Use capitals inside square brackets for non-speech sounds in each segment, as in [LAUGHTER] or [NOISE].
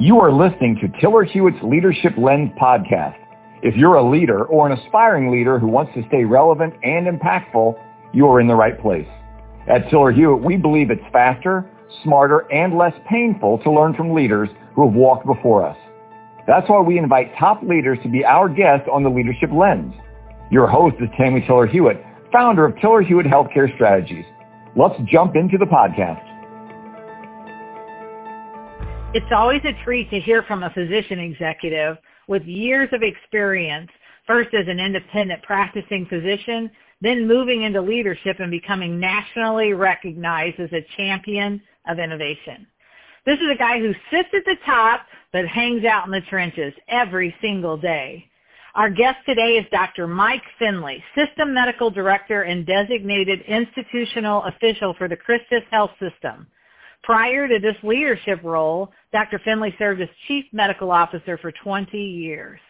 You are listening to Tiller Hewitt's Leadership Lens podcast. If you're a leader or an aspiring leader who wants to stay relevant and impactful, you are in the right place. At Tiller Hewitt, we believe it's faster, smarter, and less painful to learn from leaders who have walked before us. That's why we invite top leaders to be our guest on the Leadership Lens. Your host is Tammy Tiller Hewitt, founder of Tiller Hewitt Healthcare Strategies. Let's jump into the podcast. It's always a treat to hear from a physician executive with years of experience, first as an independent practicing physician, then moving into leadership and becoming nationally recognized as a champion of innovation. This is a guy who sits at the top but hangs out in the trenches every single day. Our guest today is Dr. Mike Finley, System Medical Director and Designated Institutional Official for the Christus Health System. Prior to this leadership role, Dr. Finley served as Chief Medical Officer for 20 years.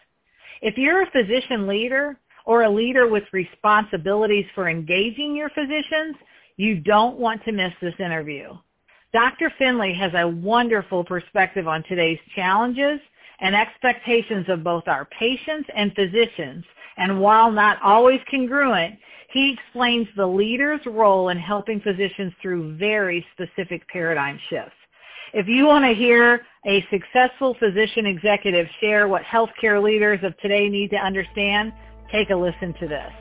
If you're a physician leader or a leader with responsibilities for engaging your physicians, you don't want to miss this interview. Dr. Finley has a wonderful perspective on today's challenges and expectations of both our patients and physicians. And while not always congruent, he explains the leader's role in helping physicians through very specific paradigm shifts. If you want to hear a successful physician executive share what healthcare leaders of today need to understand, take a listen to this.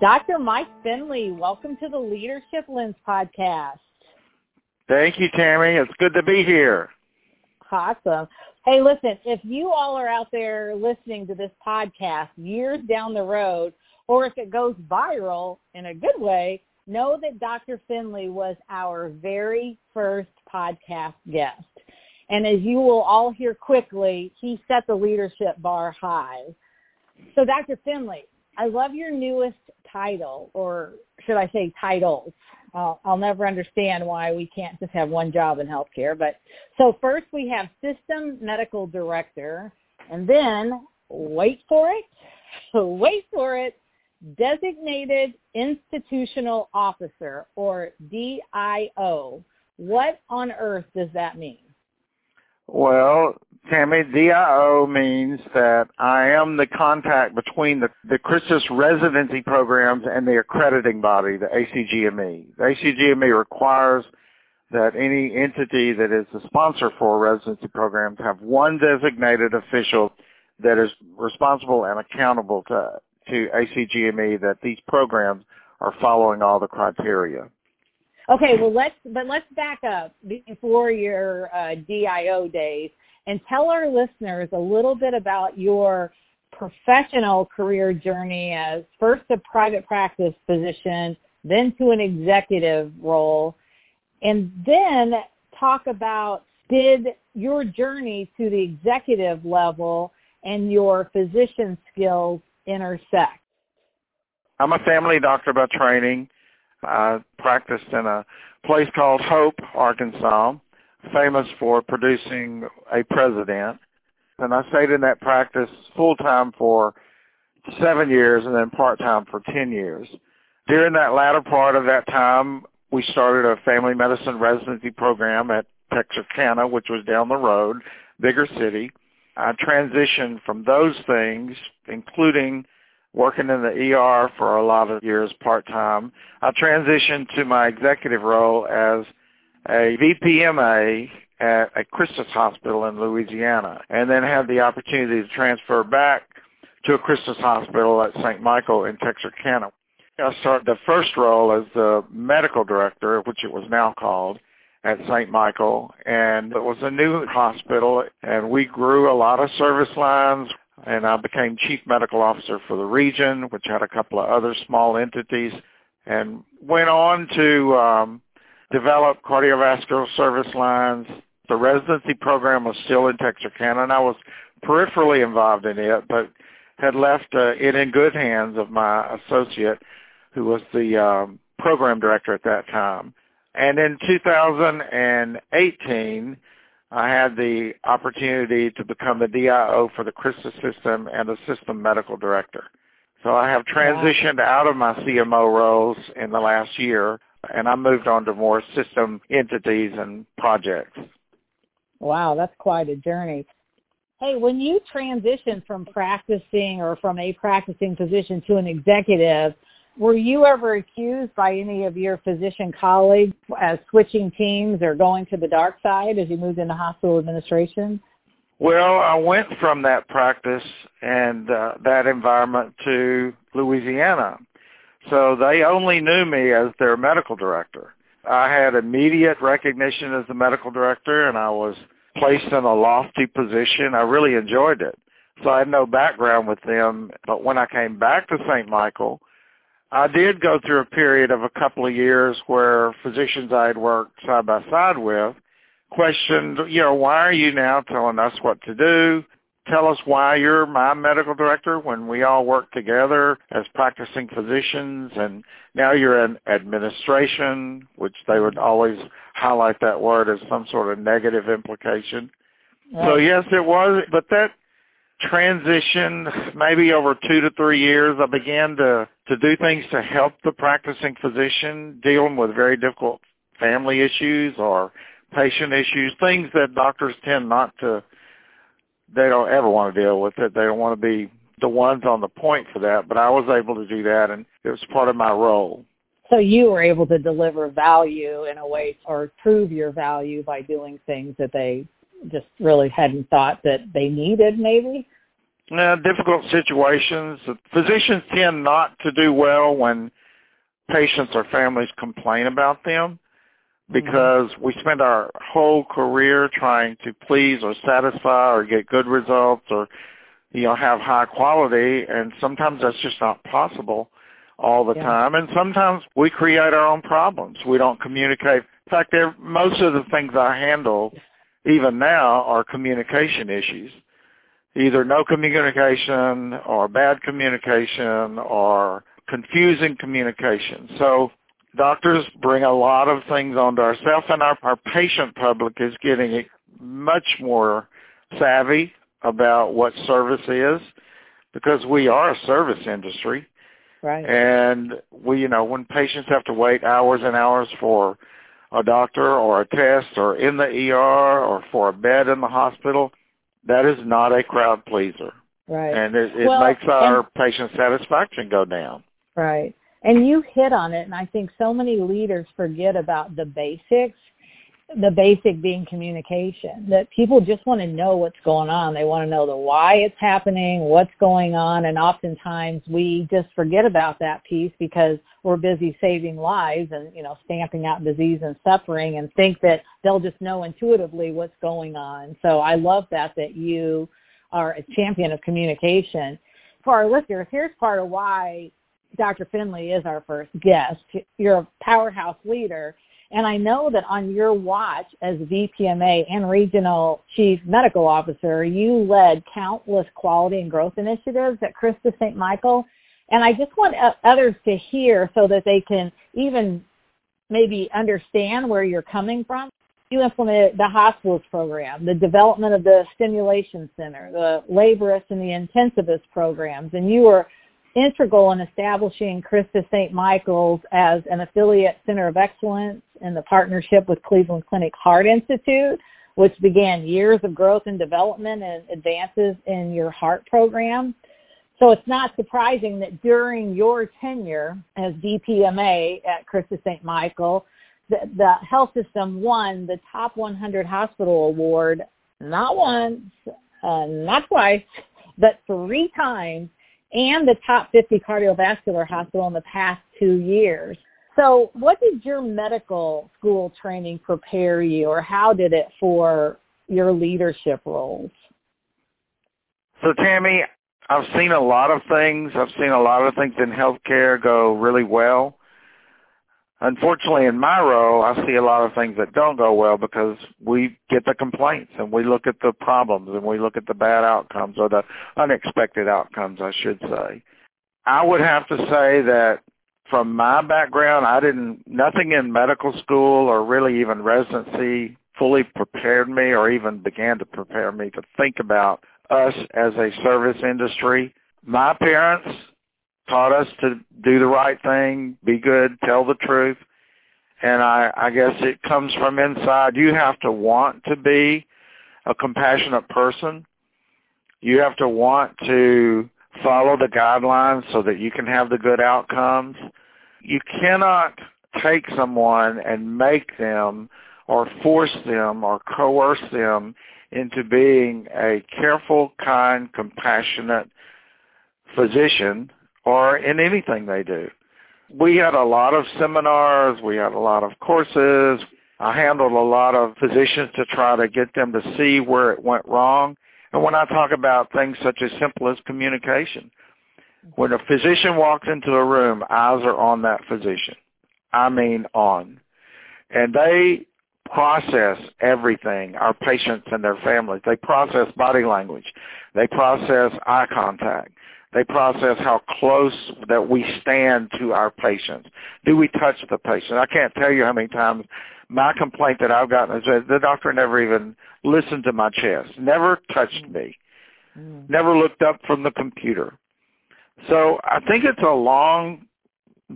Dr. Mike Finley, welcome to the Leadership Lens podcast. Thank you, Tammy. It's good to be here. Awesome. Hey, listen, if you all are out there listening to this podcast years down the road, or if it goes viral in a good way, know that Dr. Finley was our very first podcast guest. And as you will all hear quickly, he set the leadership bar high. So Dr. Finley, I love your newest title, or should I say titles. I'll, I'll never understand why we can't just have one job in healthcare. But so first we have system medical director, and then wait for it, [LAUGHS] wait for it, designated institutional officer or DIO. What on earth does that mean? Well, Tammy, DIO means that I am the contact between the, the Christus residency programs and the accrediting body, the ACGME. The ACGME requires that any entity that is the sponsor for residency programs have one designated official that is responsible and accountable to, to ACGME that these programs are following all the criteria. Okay, well let's but let's back up before your uh, DIO days and tell our listeners a little bit about your professional career journey as first a private practice physician, then to an executive role, and then talk about did your journey to the executive level and your physician skills intersect? I'm a family doctor by training. I practiced in a place called Hope, Arkansas, famous for producing a president. And I stayed in that practice full time for seven years and then part time for 10 years. During that latter part of that time, we started a family medicine residency program at Texarkana, which was down the road, bigger city. I transitioned from those things, including working in the ER for a lot of years part-time. I transitioned to my executive role as a VPMA at a Christus Hospital in Louisiana and then had the opportunity to transfer back to a Christus Hospital at St. Michael in Texarkana. I started the first role as the medical director, which it was now called, at St. Michael, and it was a new hospital, and we grew a lot of service lines and I became chief medical officer for the region, which had a couple of other small entities, and went on to um, develop cardiovascular service lines. The residency program was still in Texarkana, and I was peripherally involved in it, but had left uh, it in good hands of my associate, who was the um, program director at that time. And in 2018, I had the opportunity to become the DIO for the Christus system and the system medical director. So I have transitioned wow. out of my CMO roles in the last year and I moved on to more system entities and projects. Wow, that's quite a journey. Hey, when you transition from practicing or from a practicing physician to an executive, were you ever accused by any of your physician colleagues as switching teams or going to the dark side as you moved into hospital administration? Well, I went from that practice and uh, that environment to Louisiana. So they only knew me as their medical director. I had immediate recognition as the medical director and I was placed in a lofty position. I really enjoyed it. So I had no background with them. But when I came back to St. Michael, I did go through a period of a couple of years where physicians I had worked side by side with questioned, you know, why are you now telling us what to do? Tell us why you're my medical director when we all work together as practicing physicians and now you're in administration, which they would always highlight that word as some sort of negative implication. Right. So yes, it was, but that transition maybe over two to three years, I began to, to do things to help the practicing physician dealing with very difficult family issues or patient issues, things that doctors tend not to, they don't ever want to deal with it. They don't want to be the ones on the point for that, but I was able to do that and it was part of my role. So you were able to deliver value in a way or prove your value by doing things that they just really hadn't thought that they needed maybe? Yeah, difficult situations. Physicians tend not to do well when patients or families complain about them because mm-hmm. we spend our whole career trying to please or satisfy or get good results or you know have high quality and sometimes that's just not possible all the yeah. time. And sometimes we create our own problems. We don't communicate. In fact most of the things i handle even now are communication issues. Either no communication or bad communication or confusing communication. So doctors bring a lot of things onto ourselves, and our, our patient public is getting much more savvy about what service is because we are a service industry. Right. And we, you know, when patients have to wait hours and hours for a doctor or a test or in the ER or for a bed in the hospital, that is not a crowd pleaser. Right. And it, it well, makes our and, patient satisfaction go down. Right. And you hit on it, and I think so many leaders forget about the basics, the basic being communication, that people just want to know what's going on. They want to know the why it's happening, what's going on, and oftentimes we just forget about that piece because we're busy saving lives and, you know, stamping out disease and suffering and think that they'll just know intuitively what's going on. So I love that, that you are a champion of communication. For our listeners, here's part of why Dr. Finley is our first guest. You're a powerhouse leader. And I know that on your watch as VPMA and Regional Chief Medical Officer, you led countless quality and growth initiatives at Christus St. Michael. And I just want others to hear so that they can even maybe understand where you're coming from. You implemented the hospitalist program, the development of the stimulation center, the laborist and the intensivist programs, and you were integral in establishing Christus St. Michael's as an affiliate center of excellence in the partnership with Cleveland Clinic Heart Institute, which began years of growth and development and advances in your heart program. So it's not surprising that during your tenure as VPMA at Christus St. Michael, the, the health system won the Top 100 Hospital Award not once, uh, not twice, but three times and the top 50 cardiovascular hospital in the past two years. So what did your medical school training prepare you or how did it for your leadership roles? So Tammy, I've seen a lot of things. I've seen a lot of things in healthcare go really well unfortunately in my role I see a lot of things that don't go well because we get the complaints and we look at the problems and we look at the bad outcomes or the unexpected outcomes I should say. I would have to say that from my background I didn't nothing in medical school or really even residency fully prepared me or even began to prepare me to think about us as a service industry. My parents taught us to do the right thing, be good, tell the truth. and I, I guess it comes from inside. You have to want to be a compassionate person. You have to want to follow the guidelines so that you can have the good outcomes. You cannot take someone and make them or force them or coerce them into being a careful, kind, compassionate physician or in anything they do. We had a lot of seminars, we had a lot of courses. I handled a lot of physicians to try to get them to see where it went wrong. And when I talk about things such as simple as communication, when a physician walks into a room, eyes are on that physician. I mean on. And they process everything, our patients and their families. They process body language. They process eye contact. They process how close that we stand to our patients. Do we touch the patient? I can't tell you how many times my complaint that I've gotten is that the doctor never even listened to my chest, never touched me, mm. never looked up from the computer. So I think it's a long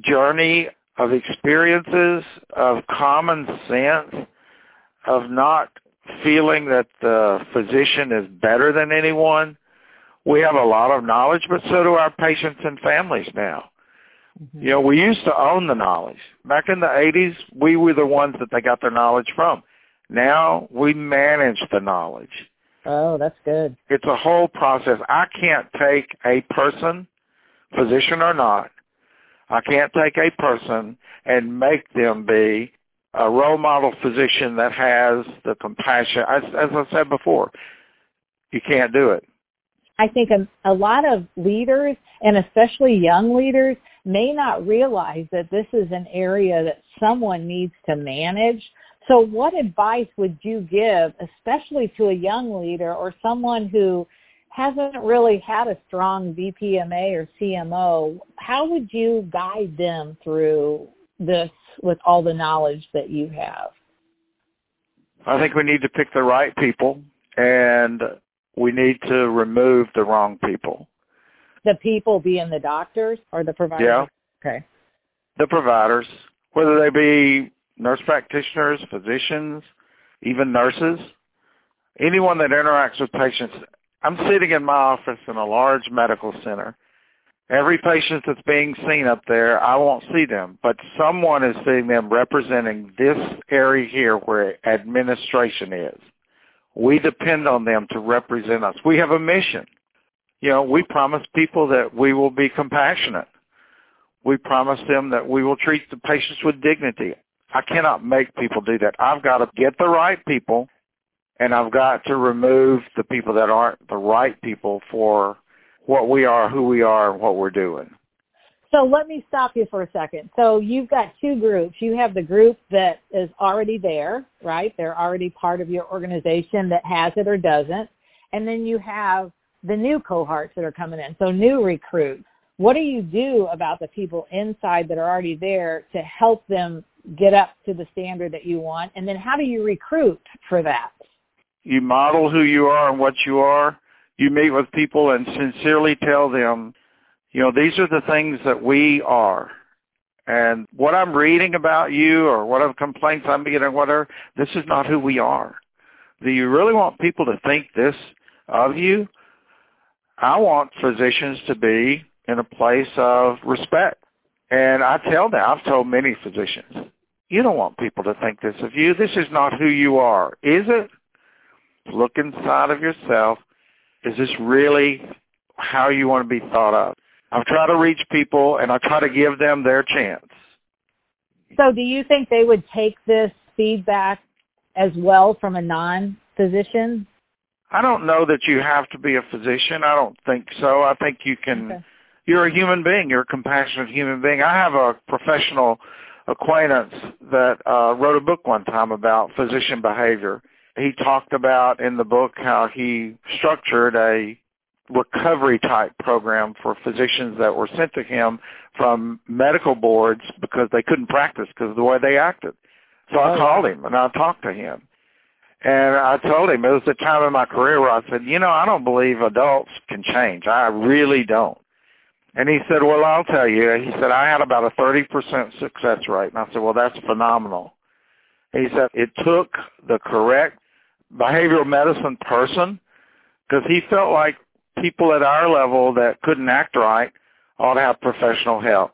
journey of experiences, of common sense, of not feeling that the physician is better than anyone. We have a lot of knowledge, but so do our patients and families now. Mm-hmm. You know, we used to own the knowledge. Back in the 80s, we were the ones that they got their knowledge from. Now we manage the knowledge. Oh, that's good. It's a whole process. I can't take a person, physician or not, I can't take a person and make them be a role model physician that has the compassion. As, as I said before, you can't do it. I think a, a lot of leaders, and especially young leaders, may not realize that this is an area that someone needs to manage. So what advice would you give, especially to a young leader or someone who hasn't really had a strong VPMA or CMO? How would you guide them through this with all the knowledge that you have? I think we need to pick the right people and we need to remove the wrong people. The people being the doctors or the providers? Yeah. Okay. The providers, whether they be nurse practitioners, physicians, even nurses, anyone that interacts with patients. I'm sitting in my office in a large medical center Every patient that's being seen up there, I won't see them, but someone is seeing them representing this area here where administration is. We depend on them to represent us. We have a mission. You know, we promise people that we will be compassionate. We promise them that we will treat the patients with dignity. I cannot make people do that. I've got to get the right people and I've got to remove the people that aren't the right people for what we are, who we are, and what we're doing. So let me stop you for a second. So you've got two groups. You have the group that is already there, right? They're already part of your organization that has it or doesn't. And then you have the new cohorts that are coming in. So new recruits. What do you do about the people inside that are already there to help them get up to the standard that you want? And then how do you recruit for that? You model who you are and what you are you meet with people and sincerely tell them, you know, these are the things that we are. And what I'm reading about you or what of complaints I'm getting, whatever, this is not who we are. Do you really want people to think this of you? I want physicians to be in a place of respect. And I tell them, I've told many physicians, you don't want people to think this of you. This is not who you are. Is it? Look inside of yourself is this really how you want to be thought of? I try to reach people and I try to give them their chance. So do you think they would take this feedback as well from a non-physician? I don't know that you have to be a physician. I don't think so. I think you can, okay. you're a human being. You're a compassionate human being. I have a professional acquaintance that uh, wrote a book one time about physician behavior he talked about in the book how he structured a recovery type program for physicians that were sent to him from medical boards because they couldn't practice because of the way they acted. So I oh, called him and I talked to him. And I told him it was the time in my career where I said, you know, I don't believe adults can change. I really don't. And he said, well, I'll tell you. He said, I had about a 30% success rate. And I said, well, that's phenomenal. He said, it took the correct behavioral medicine person because he felt like people at our level that couldn't act right ought to have professional help.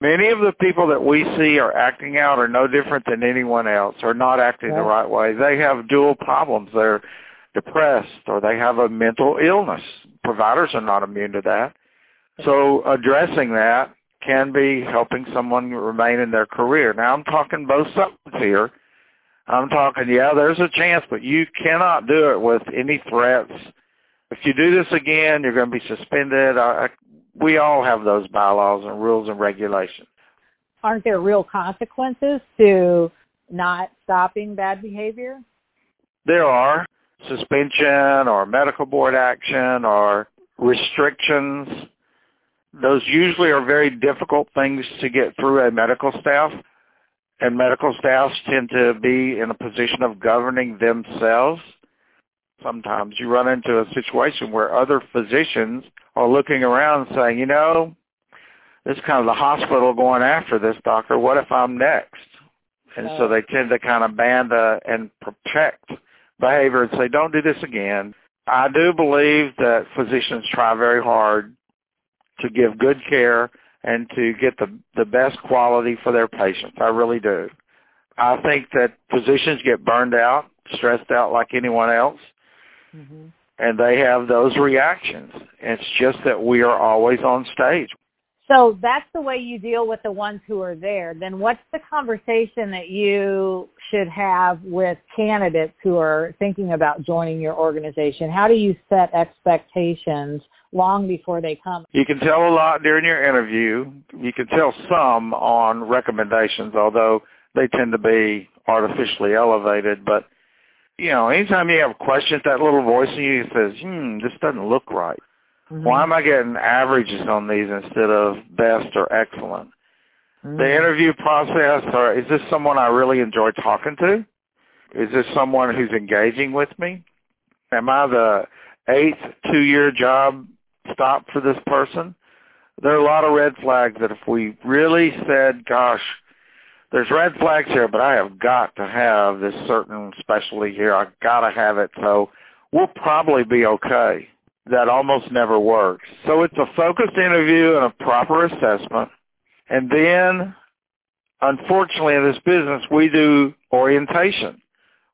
Many of the people that we see are acting out are no different than anyone else or not acting right. the right way. They have dual problems. They're depressed or they have a mental illness. Providers are not immune to that. So addressing that can be helping someone remain in their career. Now I'm talking both sides here. I'm talking, yeah, there's a chance, but you cannot do it with any threats. If you do this again, you're going to be suspended. I, I, we all have those bylaws and rules and regulations. Aren't there real consequences to not stopping bad behavior? There are suspension or medical board action or restrictions. Those usually are very difficult things to get through a medical staff. And medical staffs tend to be in a position of governing themselves. Sometimes you run into a situation where other physicians are looking around saying, you know, this is kind of the hospital going after this doctor. What if I'm next? And so they tend to kind of ban the, and protect behavior and say, don't do this again. I do believe that physicians try very hard to give good care and to get the, the best quality for their patients. I really do. I think that physicians get burned out, stressed out like anyone else, mm-hmm. and they have those reactions. It's just that we are always on stage. So that's the way you deal with the ones who are there. Then what's the conversation that you should have with candidates who are thinking about joining your organization? How do you set expectations long before they come? You can tell a lot during your interview. You can tell some on recommendations, although they tend to be artificially elevated. But, you know, anytime you have questions, that little voice in you says, hmm, this doesn't look right. Mm-hmm. Why am I getting averages on these instead of best or excellent? Mm-hmm. The interview process, or is this someone I really enjoy talking to? Is this someone who's engaging with me? Am I the eighth two-year job stop for this person? There are a lot of red flags that if we really said, gosh, there's red flags here, but I have got to have this certain specialty here. I've got to have it. So we'll probably be okay that almost never works. So it's a focused interview and a proper assessment. And then, unfortunately, in this business, we do orientation.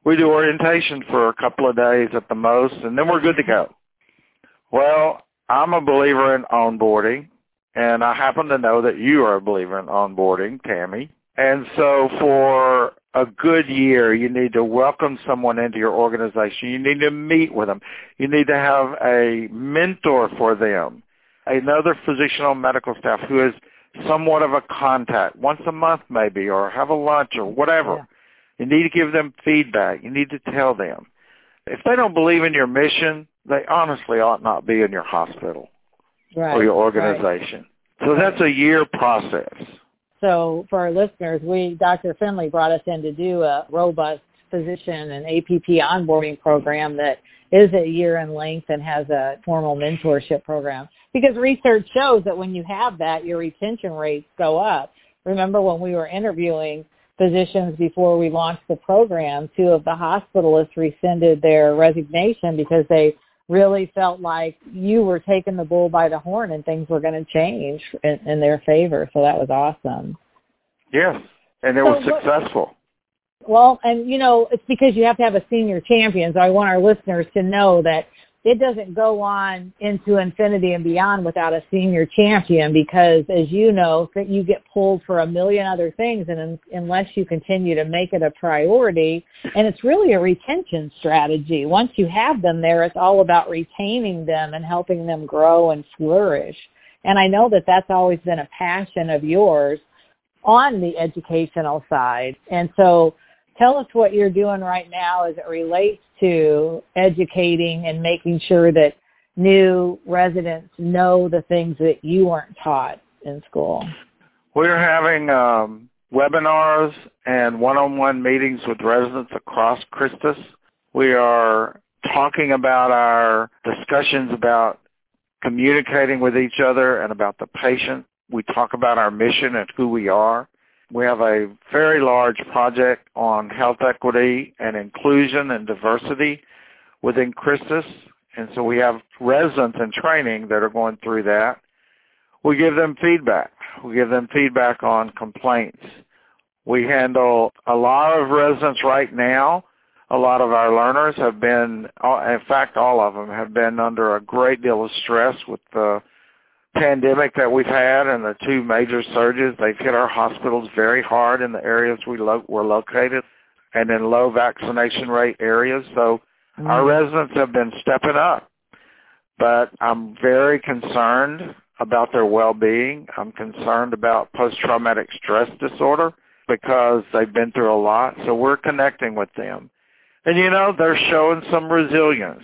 We do orientation for a couple of days at the most, and then we're good to go. Well, I'm a believer in onboarding, and I happen to know that you are a believer in onboarding, Tammy. And so for a good year, you need to welcome someone into your organization. You need to meet with them. You need to have a mentor for them, another physician on medical staff who is somewhat of a contact, once a month maybe, or have a lunch or whatever. Yeah. You need to give them feedback. You need to tell them. If they don't believe in your mission, they honestly ought not be in your hospital right. or your organization. Right. So that's a year process. So for our listeners, we Dr. Finley brought us in to do a robust physician and APP onboarding program that is a year in length and has a formal mentorship program. Because research shows that when you have that, your retention rates go up. Remember when we were interviewing physicians before we launched the program, two of the hospitalists rescinded their resignation because they really felt like you were taking the bull by the horn and things were going to change in, in their favor. So that was awesome. Yes, and it so was successful. Well, and you know, it's because you have to have a senior champion. So I want our listeners to know that it doesn't go on into infinity and beyond without a senior champion because as you know that you get pulled for a million other things and unless you continue to make it a priority. And it's really a retention strategy. Once you have them there it's all about retaining them and helping them grow and flourish. And i know that that's always been a passion of yours on the educational side. And so tell us what you're doing right now as it relates to educating and making sure that new residents know the things that you weren't taught in school. We're having um, webinars and one-on-one meetings with residents across Christus. We are talking about our discussions about communicating with each other and about the patient. We talk about our mission and who we are. We have a very large project on health equity and inclusion and diversity within Christus. And so we have residents in training that are going through that. We give them feedback. We give them feedback on complaints. We handle a lot of residents right now. A lot of our learners have been, in fact, all of them have been under a great deal of stress with the pandemic that we've had and the two major surges. They've hit our hospitals very hard in the areas we lo- were located and in low vaccination rate areas. So mm-hmm. our residents have been stepping up. But I'm very concerned about their well-being. I'm concerned about post-traumatic stress disorder because they've been through a lot. So we're connecting with them. And you know, they're showing some resilience.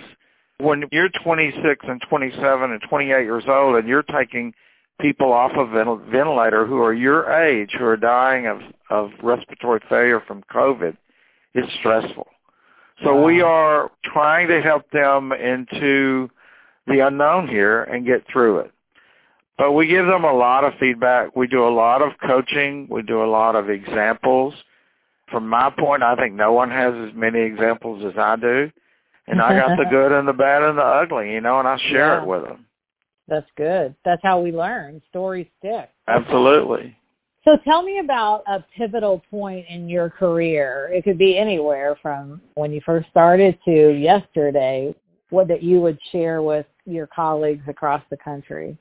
When you're 26 and 27 and 28 years old and you're taking people off of a ventilator who are your age, who are dying of, of respiratory failure from COVID, it's stressful. So we are trying to help them into the unknown here and get through it. But we give them a lot of feedback. We do a lot of coaching. We do a lot of examples. From my point, I think no one has as many examples as I do. And I got the [LAUGHS] good and the bad and the ugly, you know, and I share yeah. it with them. That's good. That's how we learn. Stories stick. Absolutely. So tell me about a pivotal point in your career. It could be anywhere from when you first started to yesterday, what that you would share with your colleagues across the country.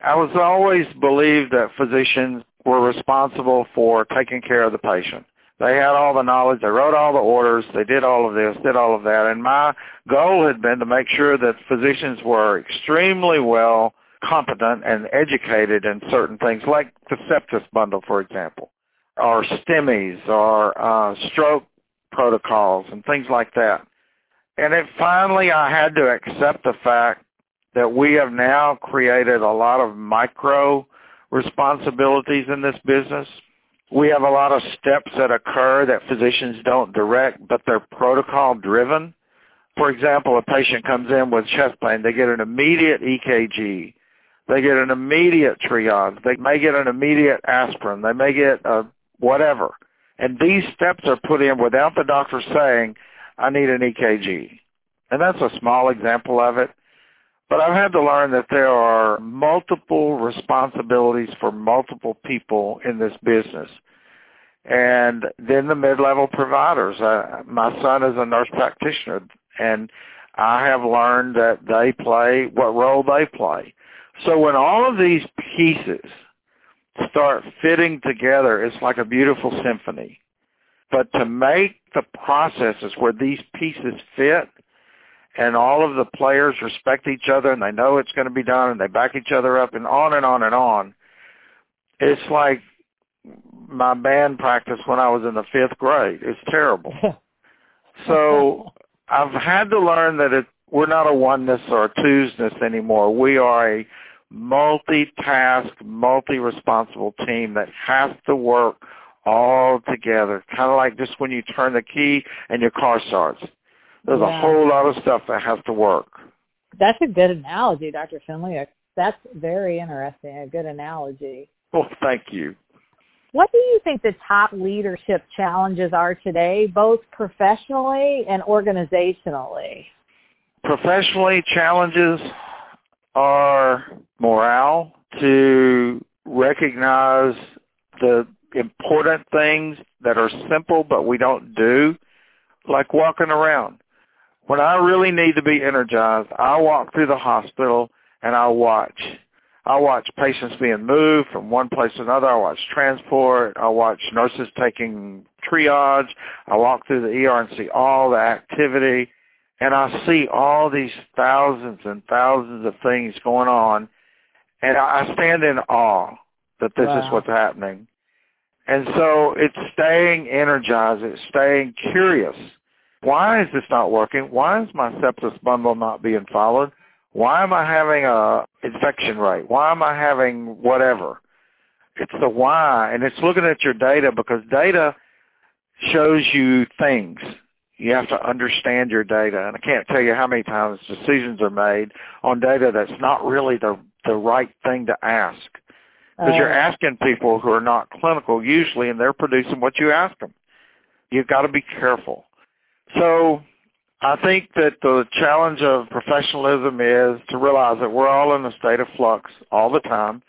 I was always believed that physicians were responsible for taking care of the patient. They had all the knowledge. They wrote all the orders. They did all of this, did all of that. And my goal had been to make sure that physicians were extremely well competent and educated in certain things, like the sepsis bundle, for example, or STEMIs, or uh, stroke protocols, and things like that. And it finally, I had to accept the fact that we have now created a lot of micro responsibilities in this business. We have a lot of steps that occur that physicians don't direct, but they're protocol driven. For example, a patient comes in with chest pain, they get an immediate EKG. They get an immediate triage. They may get an immediate aspirin. They may get a whatever. And these steps are put in without the doctor saying, I need an EKG. And that's a small example of it. But I've had to learn that there are multiple responsibilities for multiple people in this business. And then the mid-level providers. Uh, my son is a nurse practitioner, and I have learned that they play what role they play. So when all of these pieces start fitting together, it's like a beautiful symphony. But to make the processes where these pieces fit and all of the players respect each other and they know it's going to be done and they back each other up and on and on and on. It's like my band practice when I was in the fifth grade. It's terrible. [LAUGHS] so I've had to learn that it, we're not a oneness or a two'sness anymore. We are a multi-task, multi-responsible team that has to work all together. Kind of like just when you turn the key and your car starts. There's yeah. a whole lot of stuff that has to work. That's a good analogy, Dr. Finley. That's very interesting. A good analogy. Well, thank you. What do you think the top leadership challenges are today, both professionally and organizationally? Professionally, challenges are morale, to recognize the important things that are simple but we don't do, like walking around. When I really need to be energized, I walk through the hospital and I watch. I watch patients being moved from one place to another. I watch transport. I watch nurses taking triage. I walk through the ER and see all the activity. And I see all these thousands and thousands of things going on. And I stand in awe that this wow. is what's happening. And so it's staying energized. It's staying curious why is this not working? Why is my sepsis bundle not being followed? Why am I having a infection rate? Why am I having whatever? It's the why, and it's looking at your data because data shows you things. You have to understand your data. And I can't tell you how many times decisions are made on data that's not really the, the right thing to ask. Because you're oh. asking people who are not clinical usually, and they're producing what you ask them. You've got to be careful. So I think that the challenge of professionalism is to realize that we're all in a state of flux all the time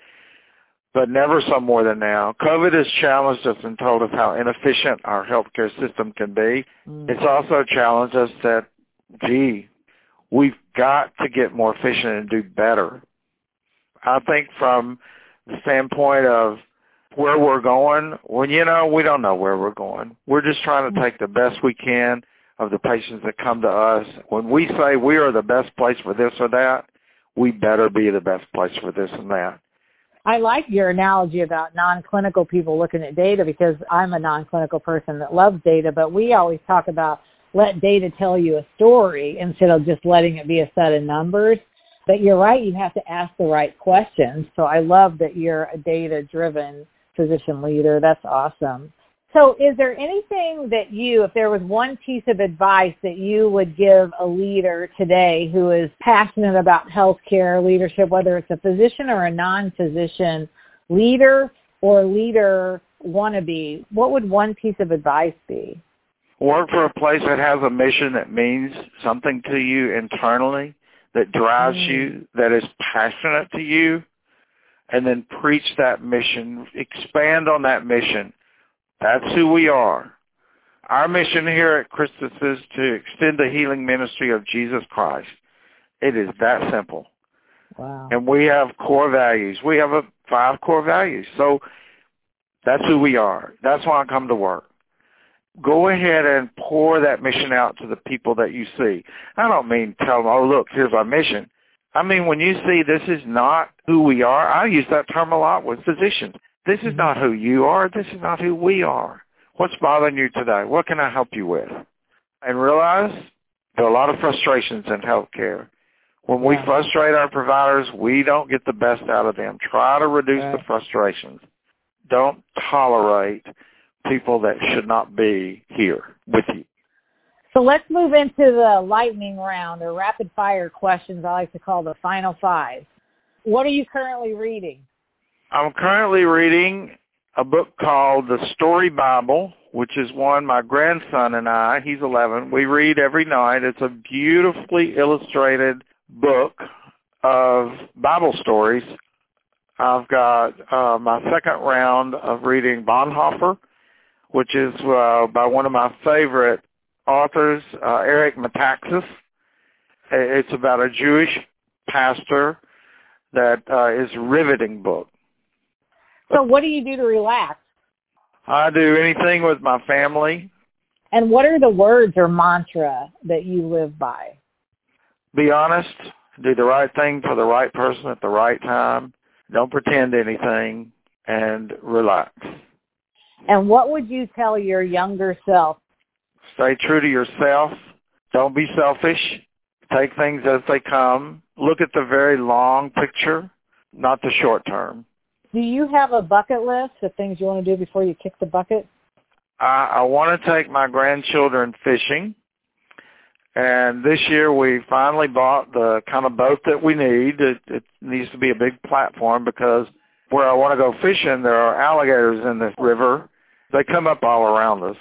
but never so more than now. COVID has challenged us and told us how inefficient our healthcare system can be. Mm. It's also challenged us that, gee, we've got to get more efficient and do better. I think from the standpoint of where we're going, when you know, we don't know where we're going. We're just trying to mm. take the best we can of the patients that come to us. When we say we are the best place for this or that, we better be the best place for this and that. I like your analogy about non-clinical people looking at data because I'm a non-clinical person that loves data, but we always talk about let data tell you a story instead of just letting it be a set of numbers. But you're right, you have to ask the right questions. So I love that you're a data-driven physician leader. That's awesome. So is there anything that you, if there was one piece of advice that you would give a leader today who is passionate about healthcare leadership, whether it's a physician or a non-physician leader or leader wannabe, what would one piece of advice be? Work for a place that has a mission that means something to you internally, that drives mm. you, that is passionate to you, and then preach that mission, expand on that mission that's who we are. Our mission here at Christus is to extend the healing ministry of Jesus Christ. It is that simple. Wow. And we have core values. We have a five core values. So that's who we are. That's why I come to work. Go ahead and pour that mission out to the people that you see. I don't mean tell them, oh, look, here's our mission. I mean, when you see this is not who we are, I use that term a lot with physicians. This is mm-hmm. not who you are. This is not who we are. What's bothering you today? What can I help you with? And realize there are a lot of frustrations in healthcare. When we frustrate our providers, we don't get the best out of them. Try to reduce the frustrations. Don't tolerate people that should not be here with you. So let's move into the lightning round or rapid fire questions I like to call the final five. What are you currently reading? I'm currently reading a book called The Story Bible, which is one my grandson and I, he's 11, we read every night. It's a beautifully illustrated book of Bible stories. I've got uh, my second round of reading Bonhoeffer, which is uh, by one of my favorite authors, uh, Eric Metaxas. It's about a Jewish pastor that uh, is riveting book. So what do you do to relax? I do anything with my family. And what are the words or mantra that you live by? Be honest, do the right thing for the right person at the right time. Don't pretend anything and relax. And what would you tell your younger self? Stay true to yourself. Don't be selfish. Take things as they come. Look at the very long picture, not the short term. Do you have a bucket list of things you want to do before you kick the bucket? I, I want to take my grandchildren fishing. And this year we finally bought the kind of boat that we need. It, it needs to be a big platform because where I want to go fishing, there are alligators in the river. They come up all around us.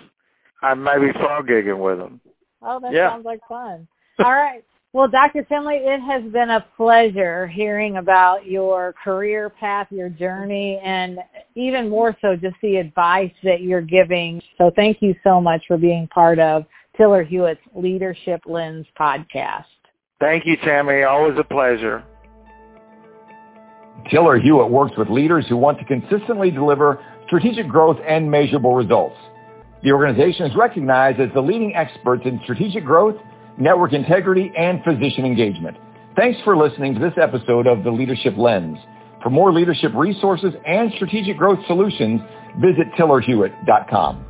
I may be frog gigging with them. Oh, that yeah. sounds like fun. All right. Well, Dr. Finley, it has been a pleasure hearing about your career path, your journey, and even more so just the advice that you're giving. So thank you so much for being part of Tiller Hewitt's Leadership Lens podcast. Thank you, Tammy. Always a pleasure. Tiller Hewitt works with leaders who want to consistently deliver strategic growth and measurable results. The organization is recognized as the leading experts in strategic growth network integrity, and physician engagement. Thanks for listening to this episode of The Leadership Lens. For more leadership resources and strategic growth solutions, visit tillerhewitt.com.